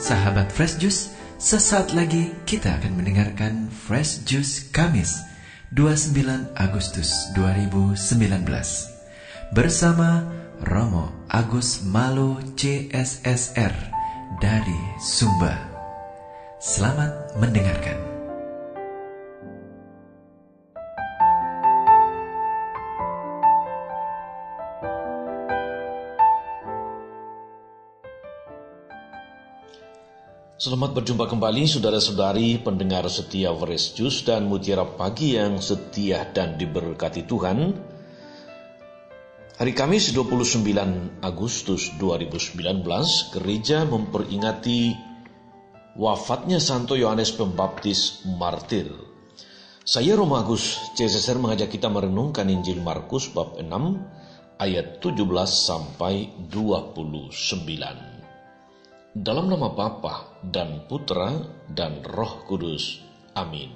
Sahabat Fresh Juice, sesaat lagi kita akan mendengarkan Fresh Juice Kamis 29 Agustus 2019 bersama Romo Agus Malo CSSR dari Sumba. Selamat mendengarkan. Selamat berjumpa kembali saudara-saudari pendengar setia Juice dan Mutiara Pagi yang setia dan diberkati Tuhan. Hari Kamis 29 Agustus 2019, gereja memperingati wafatnya Santo Yohanes Pembaptis Martir. Saya Romagus CSSR mengajak kita merenungkan Injil Markus bab 6 ayat 17 sampai 29. Dalam nama Bapa dan Putra dan Roh Kudus. Amin.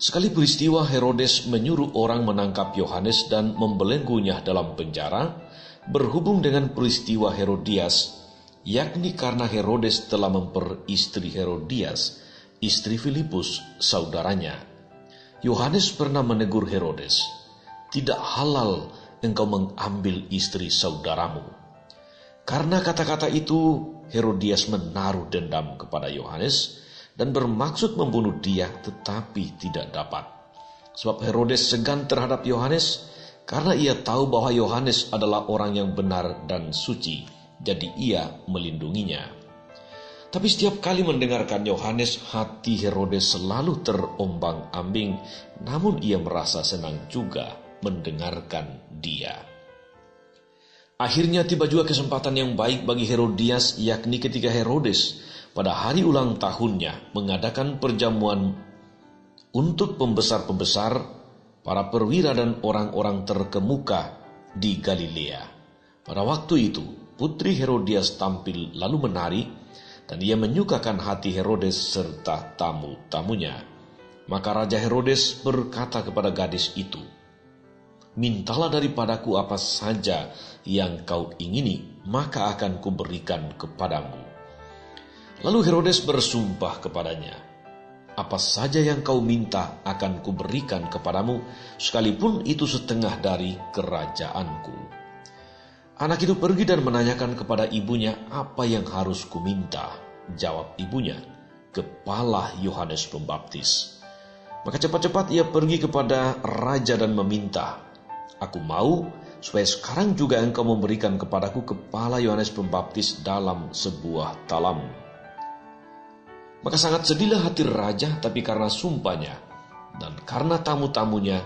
Sekali peristiwa Herodes menyuruh orang menangkap Yohanes dan membelenggunya dalam penjara berhubung dengan peristiwa Herodias, yakni karena Herodes telah memperistri Herodias, istri Filipus, saudaranya. Yohanes pernah menegur Herodes, "Tidak halal engkau mengambil istri saudaramu." Karena kata-kata itu, Herodias menaruh dendam kepada Yohanes dan bermaksud membunuh dia, tetapi tidak dapat. Sebab Herodes segan terhadap Yohanes karena ia tahu bahwa Yohanes adalah orang yang benar dan suci, jadi ia melindunginya. Tapi setiap kali mendengarkan Yohanes, hati Herodes selalu terombang-ambing, namun ia merasa senang juga mendengarkan dia. Akhirnya tiba juga kesempatan yang baik bagi Herodias, yakni ketika Herodes pada hari ulang tahunnya mengadakan perjamuan untuk pembesar-pembesar, para perwira dan orang-orang terkemuka di Galilea. Pada waktu itu, putri Herodias tampil lalu menari, dan ia menyukakan hati Herodes serta tamu-tamunya. Maka Raja Herodes berkata kepada gadis itu, Mintalah daripadaku apa saja yang kau ingini, maka akan kuberikan kepadamu. Lalu Herodes bersumpah kepadanya, apa saja yang kau minta akan kuberikan kepadamu, sekalipun itu setengah dari kerajaanku. Anak itu pergi dan menanyakan kepada ibunya apa yang harus kuminta. Jawab ibunya, kepala Yohanes Pembaptis. Maka cepat-cepat ia pergi kepada raja dan meminta, Aku mau supaya sekarang juga engkau memberikan kepadaku kepala Yohanes Pembaptis dalam sebuah talam. Maka sangat sedihlah hati raja, tapi karena sumpahnya dan karena tamu-tamunya,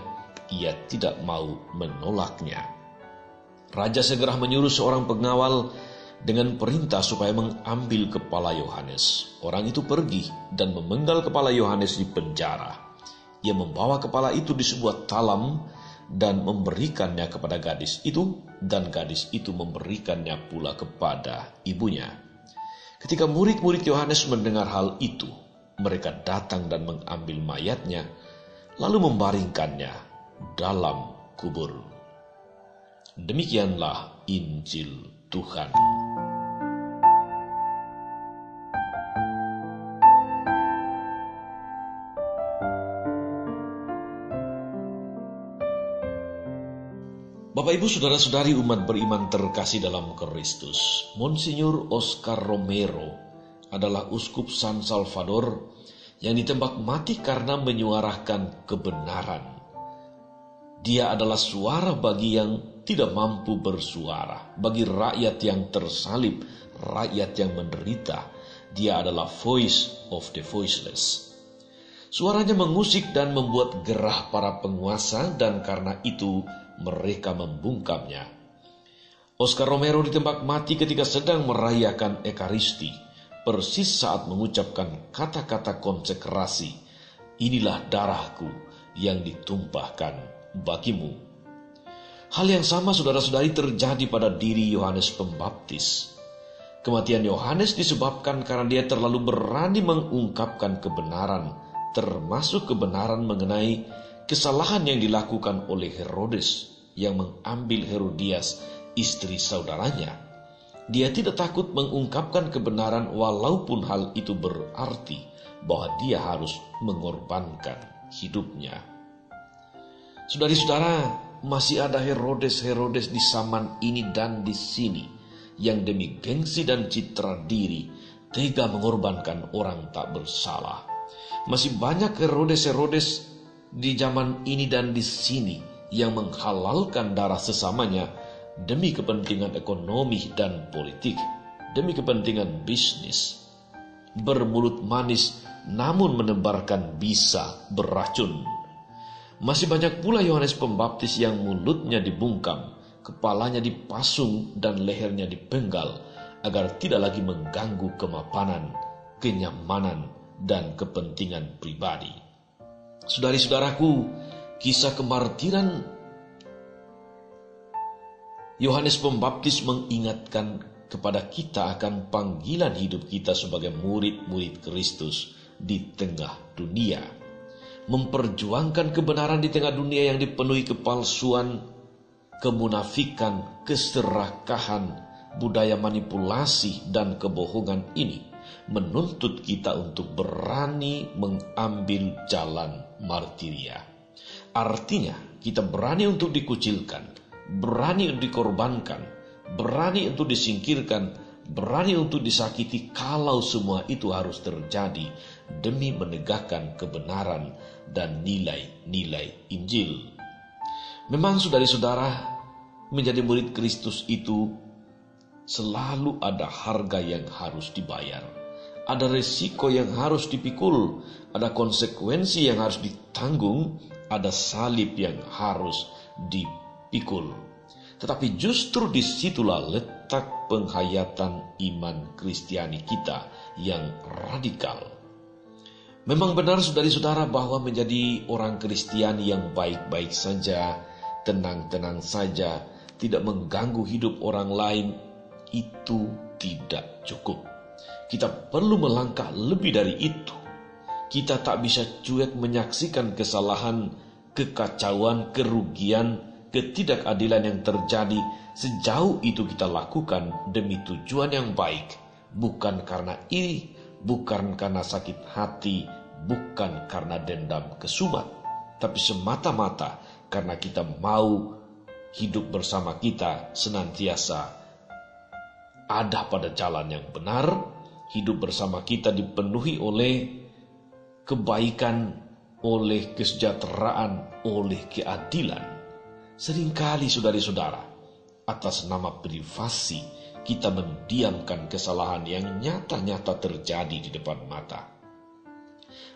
ia tidak mau menolaknya. Raja segera menyuruh seorang pengawal dengan perintah supaya mengambil kepala Yohanes. Orang itu pergi dan memenggal kepala Yohanes di penjara. Ia membawa kepala itu di sebuah talam dan memberikannya kepada gadis itu, dan gadis itu memberikannya pula kepada ibunya. Ketika murid-murid Yohanes mendengar hal itu, mereka datang dan mengambil mayatnya, lalu membaringkannya dalam kubur. Demikianlah Injil Tuhan. Bapak Ibu Saudara-saudari umat beriman terkasih dalam Kristus, Monsinyur Oscar Romero adalah uskup San Salvador yang ditembak mati karena menyuarakan kebenaran. Dia adalah suara bagi yang tidak mampu bersuara, bagi rakyat yang tersalib, rakyat yang menderita. Dia adalah voice of the voiceless. Suaranya mengusik dan membuat gerah para penguasa dan karena itu mereka membungkamnya. Oscar Romero ditembak mati ketika sedang merayakan Ekaristi, persis saat mengucapkan kata-kata konsekrasi, inilah darahku yang ditumpahkan bagimu. Hal yang sama saudara-saudari terjadi pada diri Yohanes Pembaptis. Kematian Yohanes disebabkan karena dia terlalu berani mengungkapkan kebenaran, termasuk kebenaran mengenai kesalahan yang dilakukan oleh Herodes yang mengambil Herodias, istri saudaranya. Dia tidak takut mengungkapkan kebenaran walaupun hal itu berarti bahwa dia harus mengorbankan hidupnya. Saudari-saudara, masih ada Herodes-Herodes di zaman ini dan di sini yang demi gengsi dan citra diri tega mengorbankan orang tak bersalah. Masih banyak Herodes-Herodes di zaman ini dan di sini yang menghalalkan darah sesamanya demi kepentingan ekonomi dan politik, demi kepentingan bisnis, bermulut manis namun menebarkan bisa beracun. Masih banyak pula Yohanes Pembaptis yang mulutnya dibungkam, kepalanya dipasung dan lehernya dipenggal agar tidak lagi mengganggu kemapanan, kenyamanan, dan kepentingan pribadi. Saudari-saudaraku, kisah kemartiran Yohanes Pembaptis mengingatkan kepada kita akan panggilan hidup kita sebagai murid-murid Kristus di tengah dunia. Memperjuangkan kebenaran di tengah dunia yang dipenuhi kepalsuan, kemunafikan, keserakahan, budaya manipulasi, dan kebohongan ini menuntut kita untuk berani mengambil jalan martiria. Artinya, kita berani untuk dikucilkan, berani untuk dikorbankan, berani untuk disingkirkan, berani untuk disakiti kalau semua itu harus terjadi demi menegakkan kebenaran dan nilai-nilai Injil. Memang saudari-saudara, menjadi murid Kristus itu selalu ada harga yang harus dibayar. Ada resiko yang harus dipikul, ada konsekuensi yang harus ditanggung, ada salib yang harus dipikul pikul. Tetapi justru di situlah letak penghayatan iman Kristiani kita yang radikal. Memang benar saudari-saudara bahwa menjadi orang Kristiani yang baik-baik saja, tenang-tenang saja, tidak mengganggu hidup orang lain, itu tidak cukup. Kita perlu melangkah lebih dari itu. Kita tak bisa cuek menyaksikan kesalahan, kekacauan, kerugian, ketidakadilan yang terjadi. Sejauh itu kita lakukan demi tujuan yang baik, bukan karena iri, bukan karena sakit hati, bukan karena dendam kesumat, tapi semata-mata karena kita mau hidup bersama kita senantiasa. Ada pada jalan yang benar, hidup bersama kita dipenuhi oleh kebaikan, oleh kesejahteraan, oleh keadilan. Seringkali saudari-saudara, atas nama privasi kita mendiamkan kesalahan yang nyata-nyata terjadi di depan mata.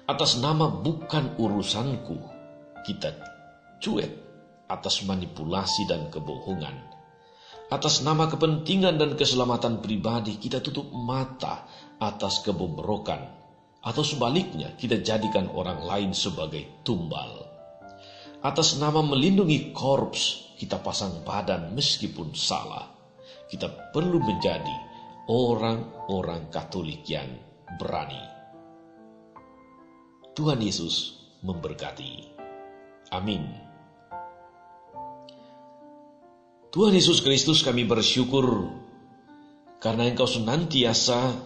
Atas nama bukan urusanku, kita cuek atas manipulasi dan kebohongan. Atas nama kepentingan dan keselamatan pribadi, kita tutup mata atas kebobrokan, atau sebaliknya, kita jadikan orang lain sebagai tumbal. Atas nama melindungi korps, kita pasang badan meskipun salah. Kita perlu menjadi orang-orang Katolik yang berani. Tuhan Yesus memberkati. Amin. Tuhan Yesus Kristus kami bersyukur karena Engkau senantiasa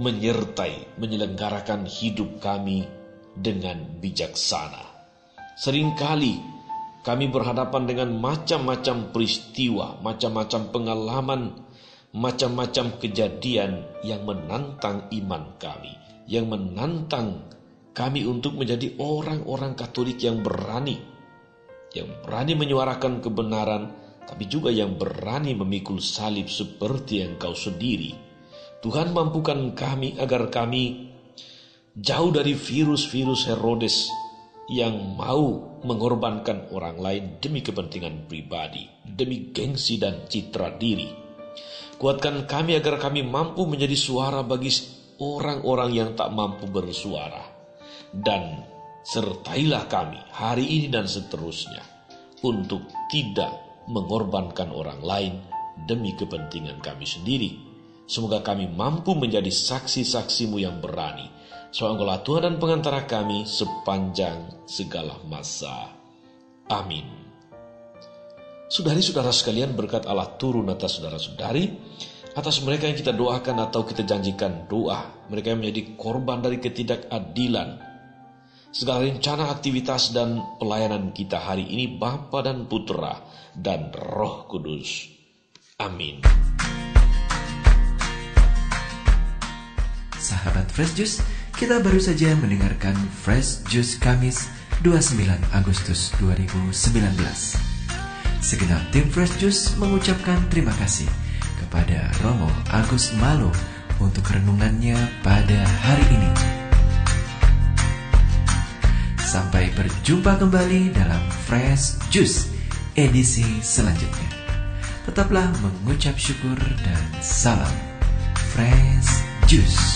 menyertai, menyelenggarakan hidup kami dengan bijaksana. Seringkali kami berhadapan dengan macam-macam peristiwa, macam-macam pengalaman, macam-macam kejadian yang menantang iman kami, yang menantang kami untuk menjadi orang-orang Katolik yang berani, yang berani menyuarakan kebenaran, tapi juga yang berani memikul salib seperti yang kau sendiri. Tuhan mampukan kami agar kami jauh dari virus-virus Herodes yang mau mengorbankan orang lain demi kepentingan pribadi, demi gengsi dan citra diri. Kuatkan kami agar kami mampu menjadi suara bagi orang-orang yang tak mampu bersuara. Dan sertailah kami hari ini dan seterusnya untuk tidak mengorbankan orang lain demi kepentingan kami sendiri. Semoga kami mampu menjadi saksi-saksimu yang berani Soal Tuhan dan pengantara kami sepanjang segala masa. Amin. Saudari-saudara sekalian berkat Allah turun atas saudara-saudari, atas mereka yang kita doakan atau kita janjikan doa, mereka yang menjadi korban dari ketidakadilan. Segala rencana aktivitas dan pelayanan kita hari ini Bapa dan Putra dan Roh Kudus. Amin. Fresh Juice, kita baru saja mendengarkan Fresh Juice Kamis 29 Agustus 2019. Segenap tim Fresh Juice mengucapkan terima kasih kepada Romo Agus Malo untuk renungannya pada hari ini. Sampai berjumpa kembali dalam Fresh Juice edisi selanjutnya. Tetaplah mengucap syukur dan salam Fresh Juice.